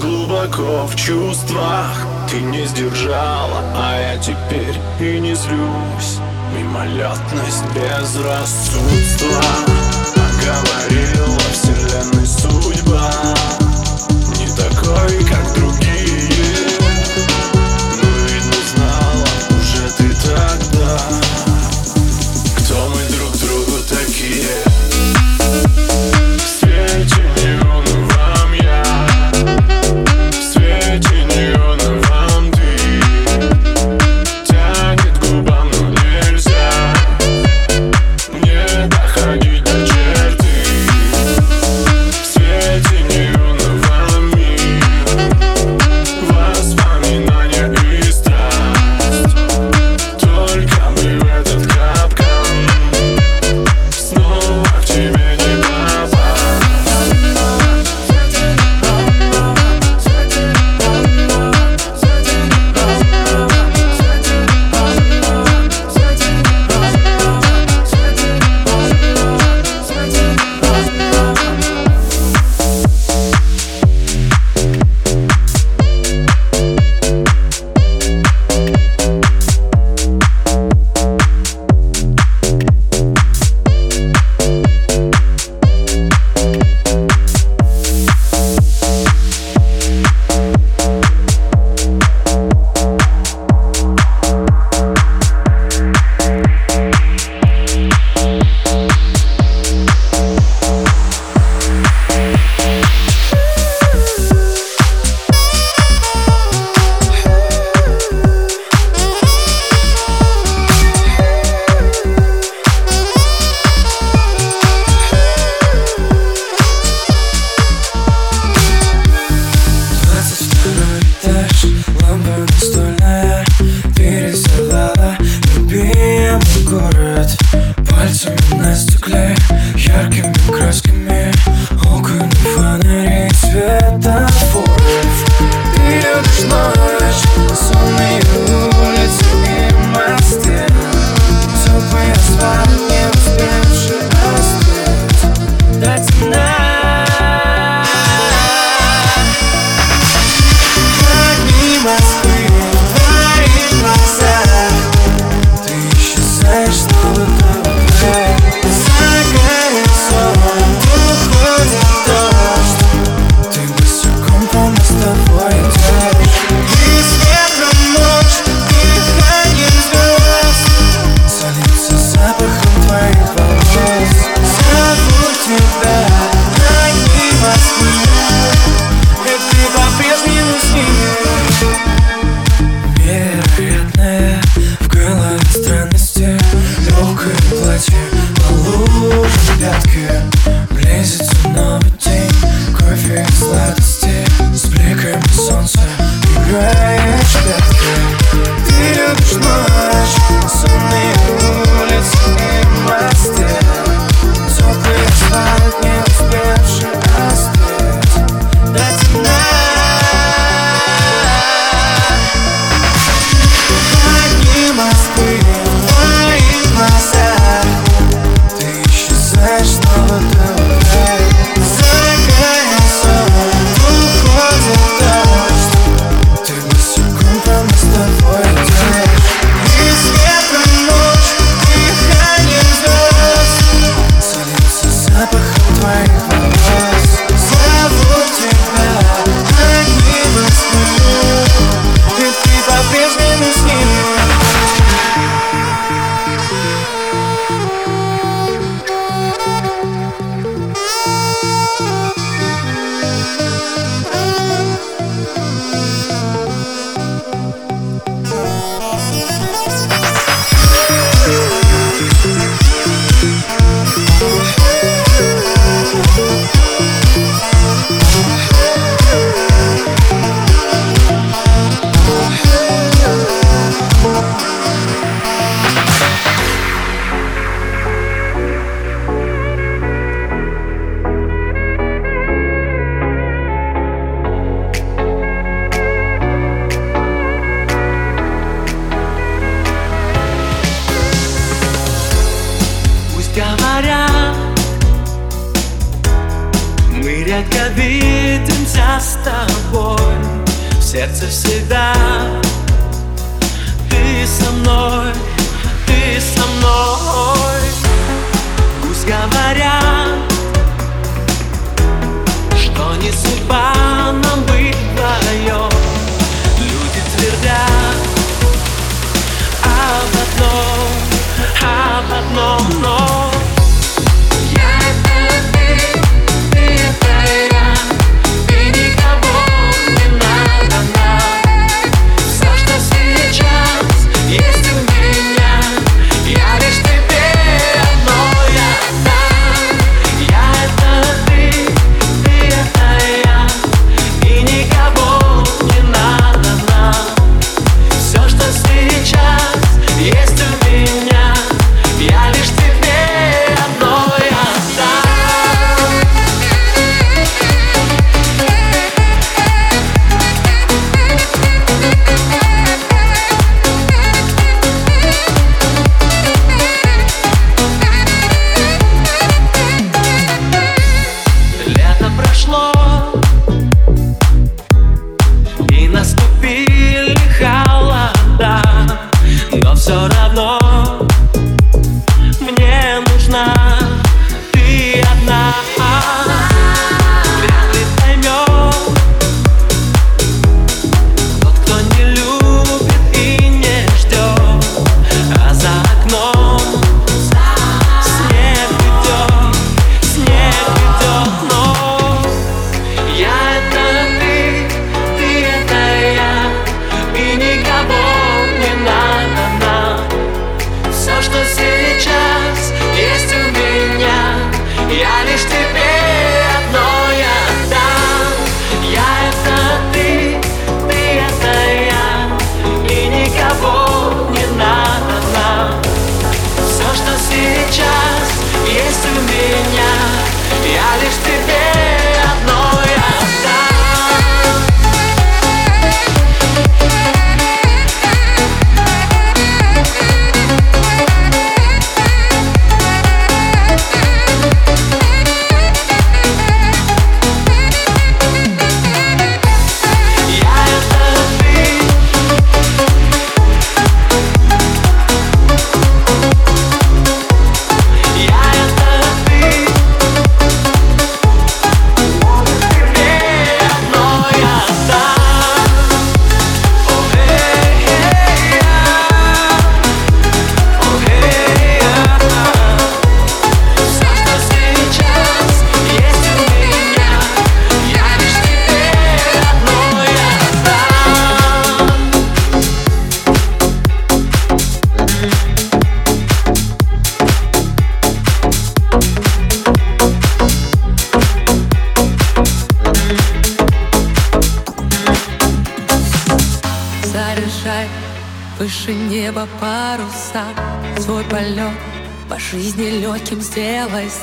глубоко в чувствах. Ты не сдержала, а я теперь и не злюсь. Мимолетность безрассудства. Оговорила вселенной судьба. Не такой, как другие.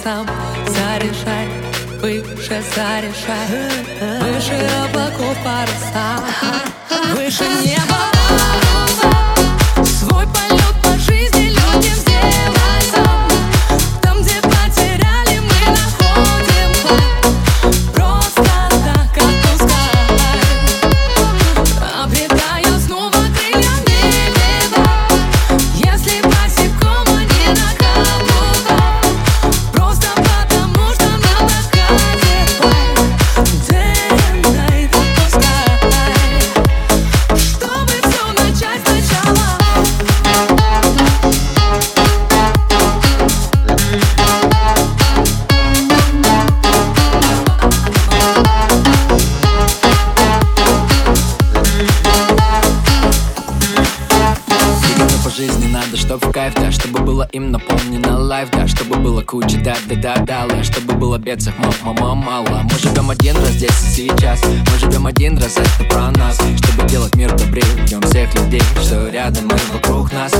сам Зарешай, выше зарешай Мама, Мама, мало. Мы живем один раз здесь и сейчас. Мы живем один раз, а это про нас. Чтобы делать мир добрее, ждем всех людей Что рядом и вокруг нас.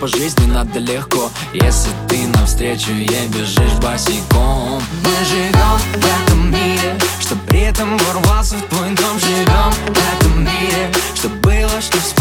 по жизни надо легко. Если ты навстречу ей бежишь босиком. Мы живем в этом мире Что при этом ворвался в твой дом. Живем в этом мире Что было, что вспомнил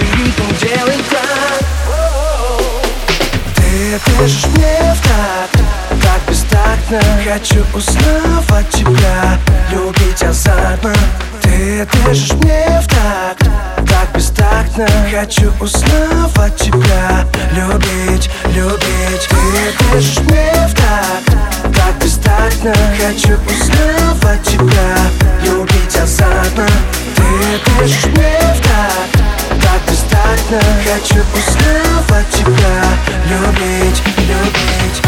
ритм, делай так. Ты дышишь мне в такт, так бестактно. Хочу узнавать тебя, любить азартно Ты дышишь мне в такт, так бестактно. Хочу узнавать тебя, любить, любить. Ты дышишь мне в такт, так бестактно. Хочу узнавать тебя, любить азартно. Ты дышишь мне в такт, так бестактно. Хочу узнавать тебя, любить, любить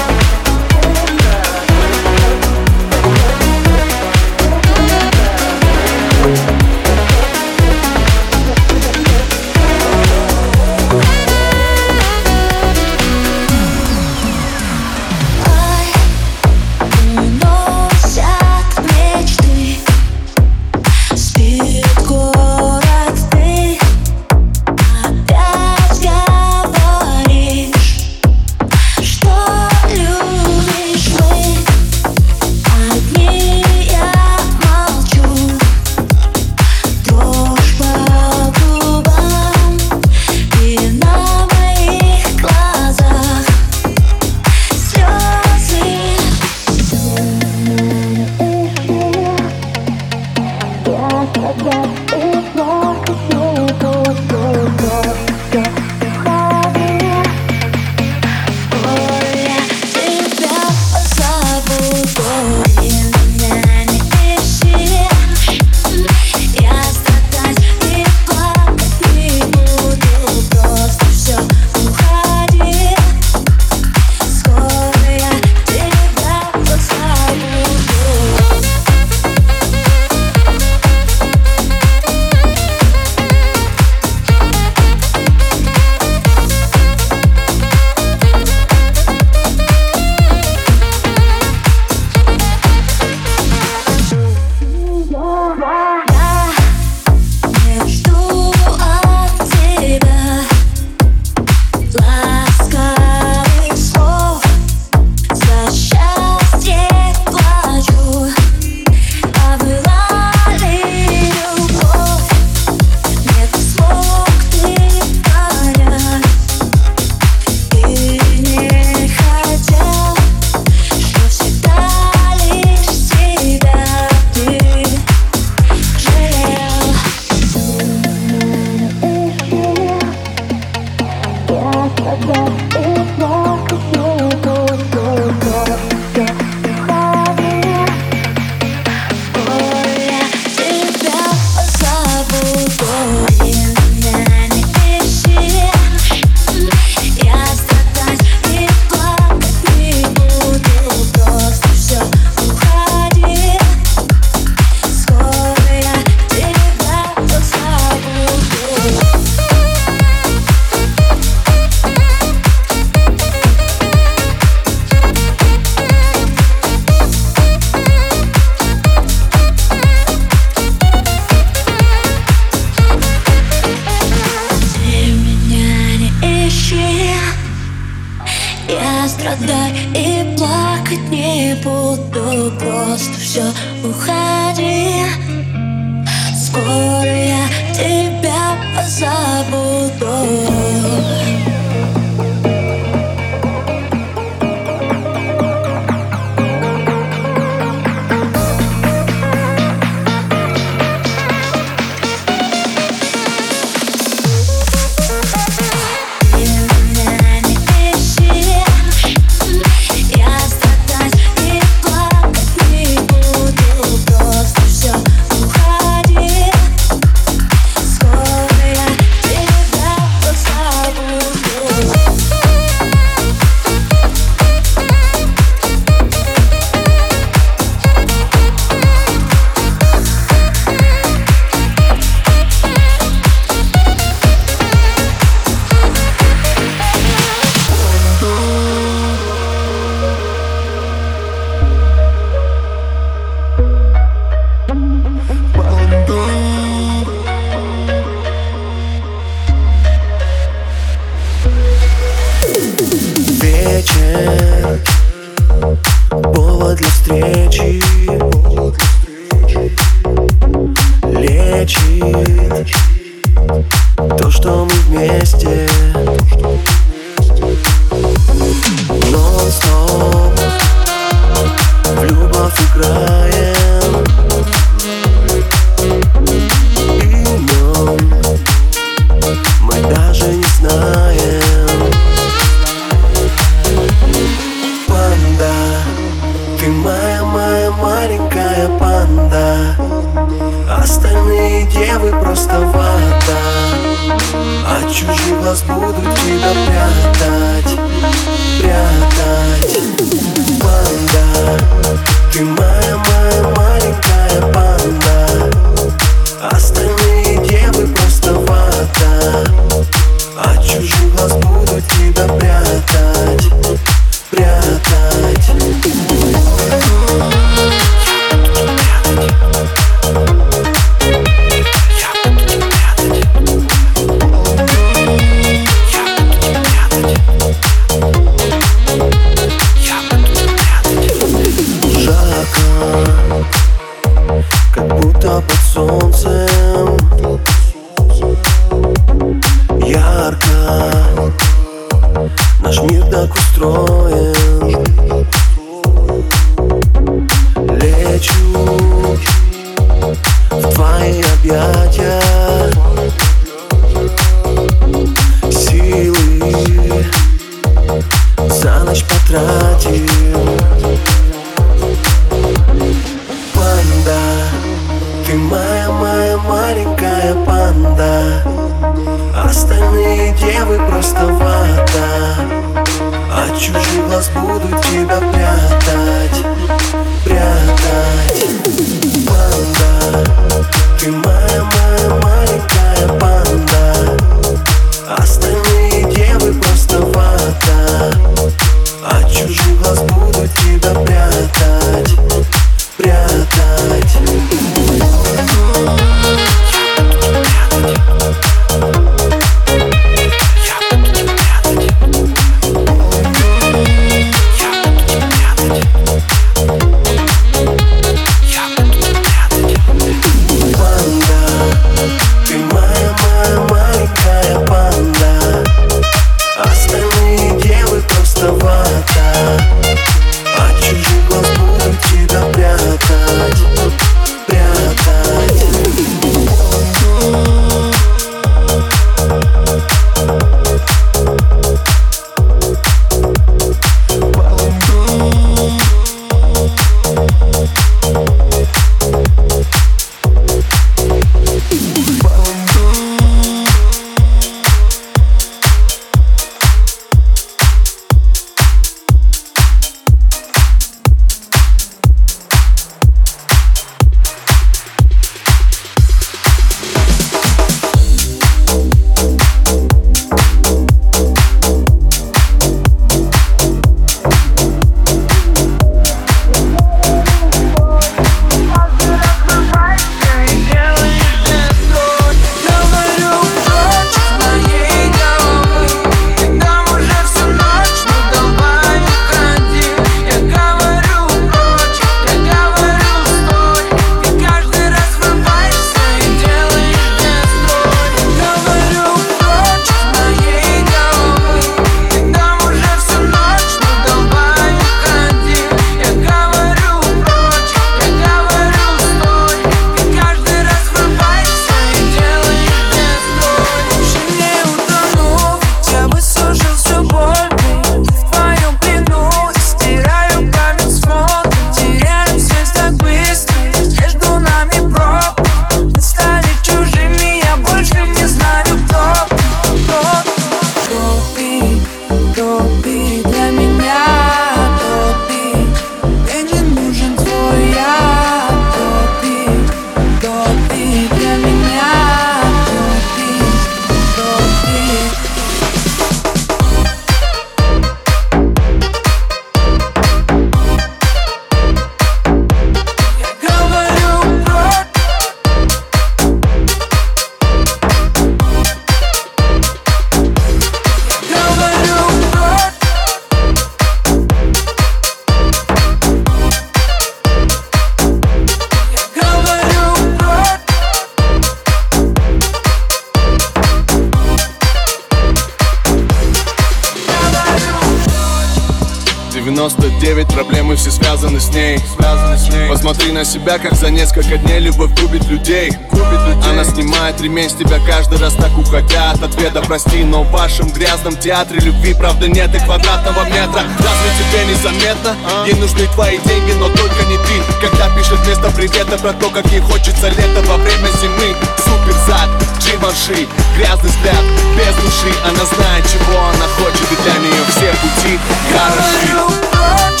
На себя, как за несколько дней любовь губит людей, губит людей. Она снимает ремень с тебя каждый раз так уходя от ответа. Прости, но в вашем грязном театре любви правда нет и квадратного метра. Разве тебе незаметно? А? Ей нужны твои деньги, но только не ты. Когда пишет вместо привета про то, как ей хочется лето во время зимы. Супер зад, Дживанши, грязный взгляд, без души. Она знает, чего она хочет, и для нее все пути хороши.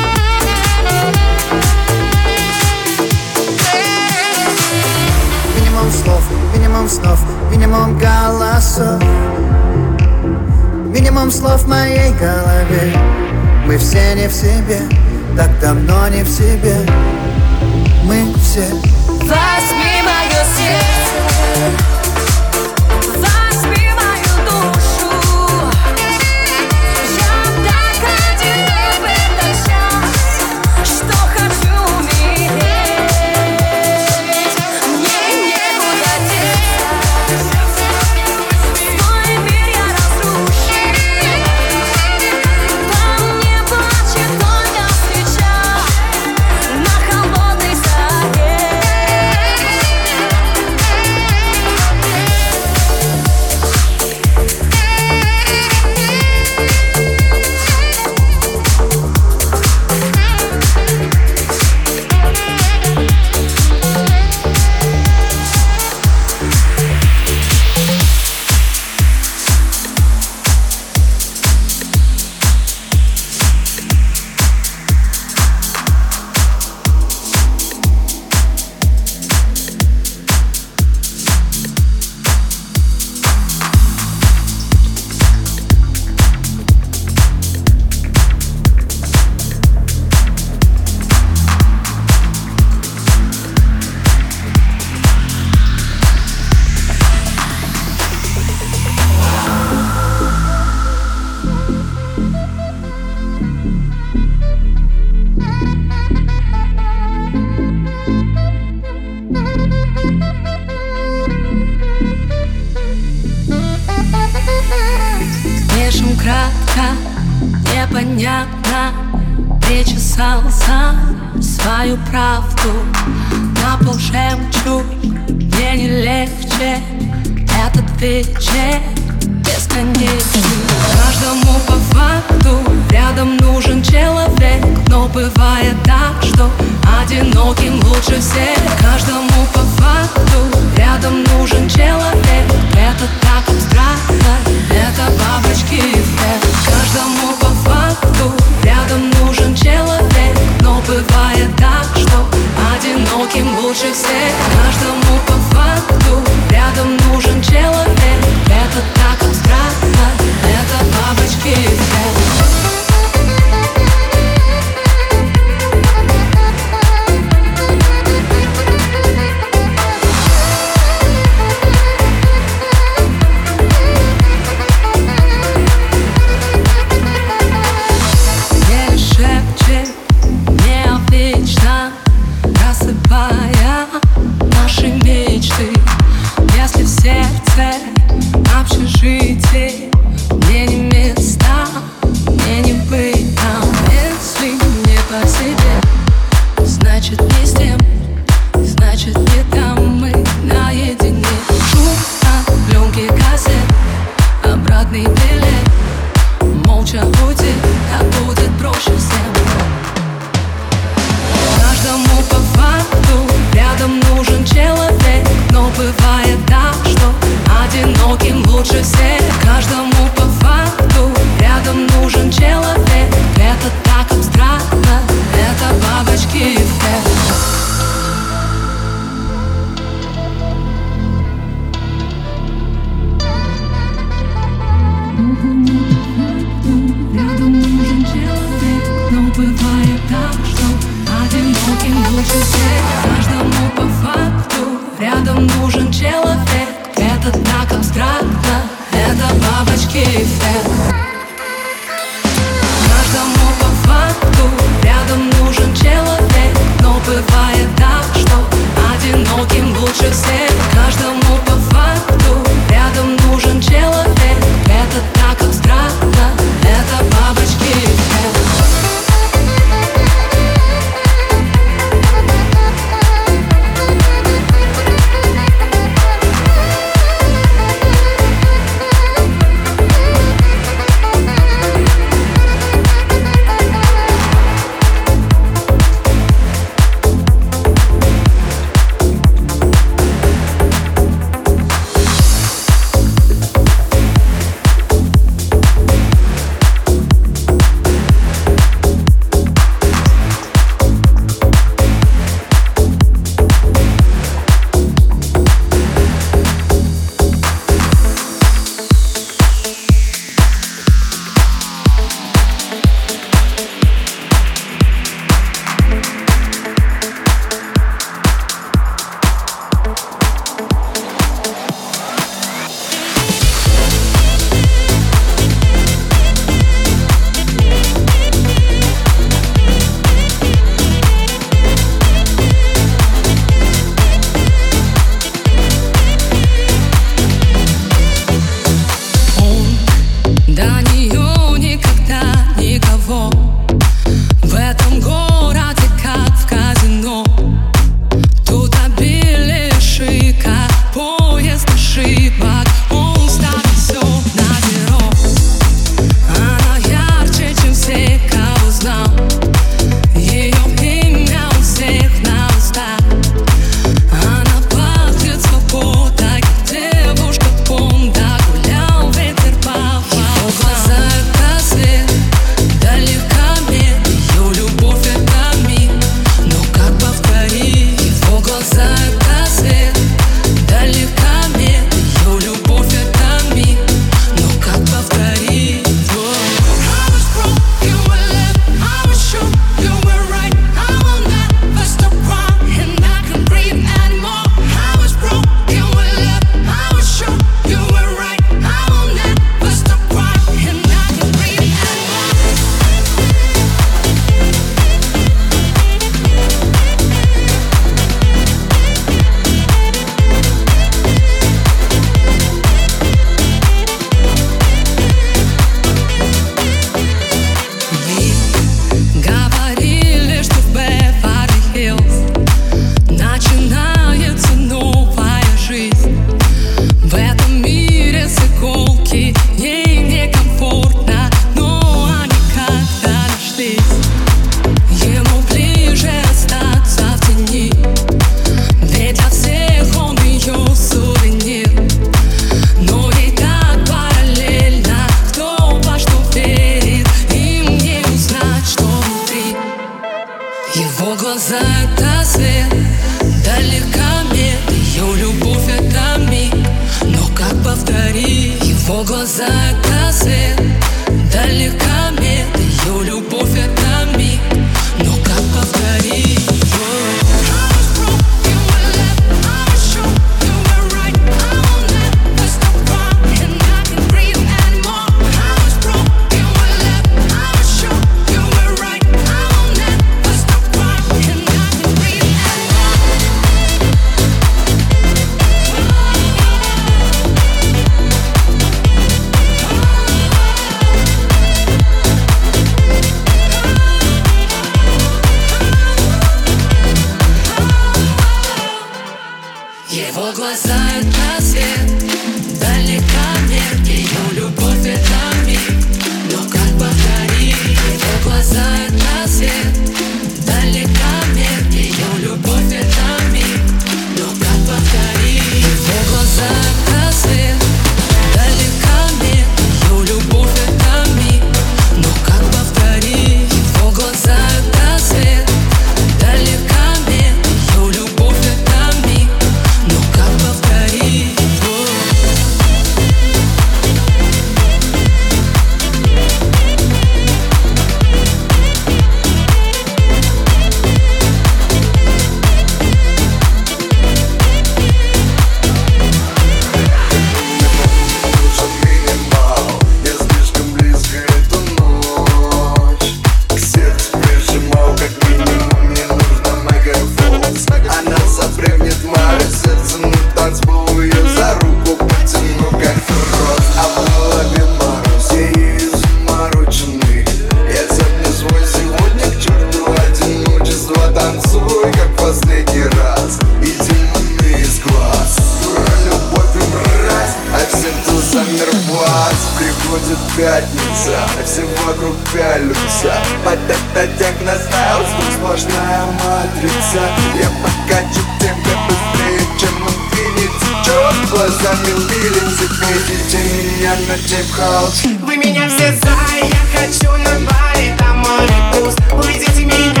Вы меня все за, я хочу на баре, там мой вкус. Уведите меня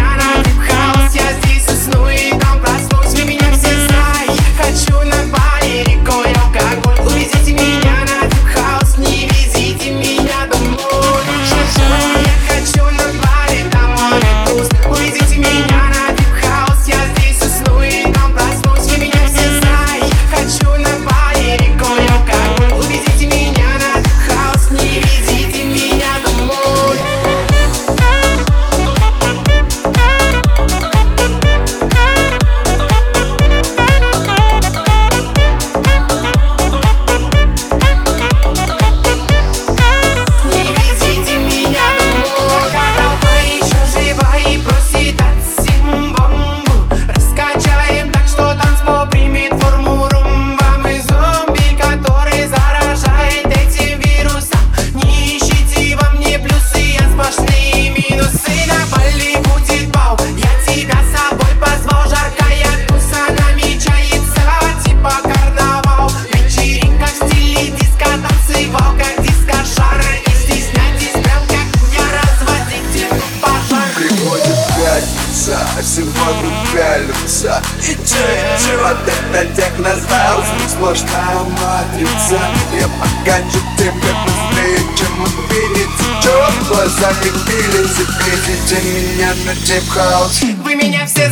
deep crowds. Вы меня все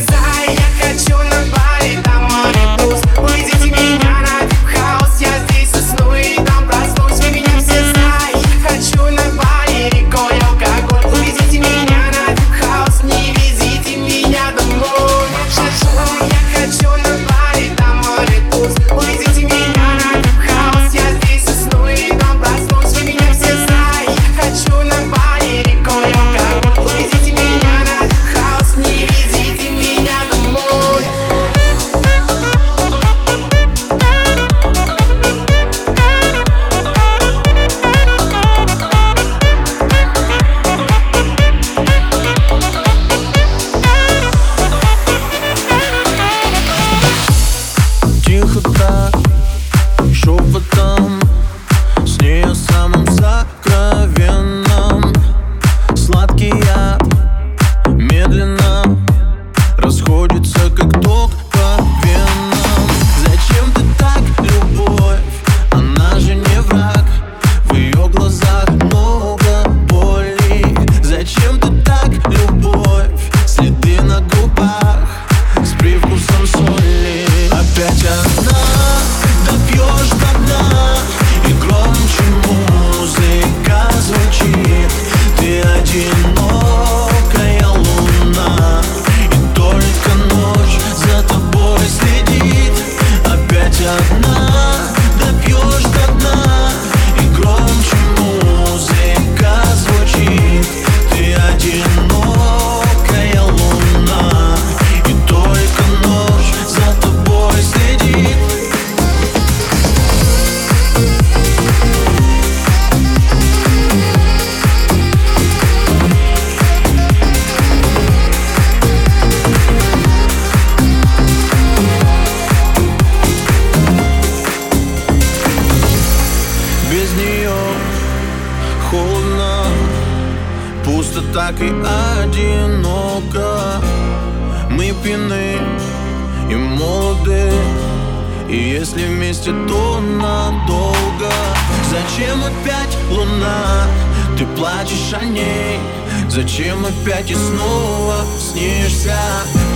Зачем опять и снова снишься?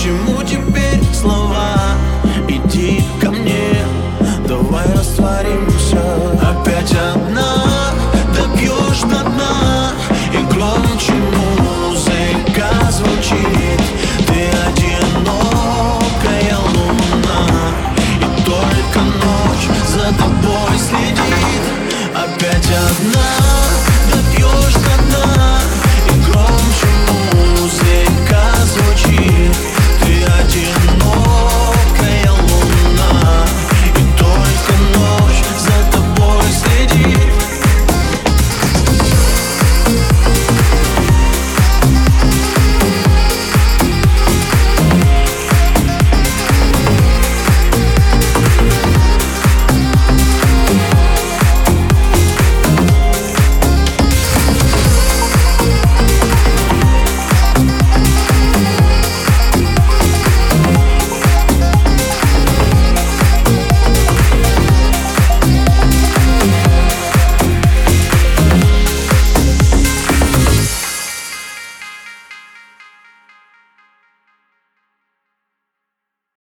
Чему теперь слова? Иди ко мне, давай растворимся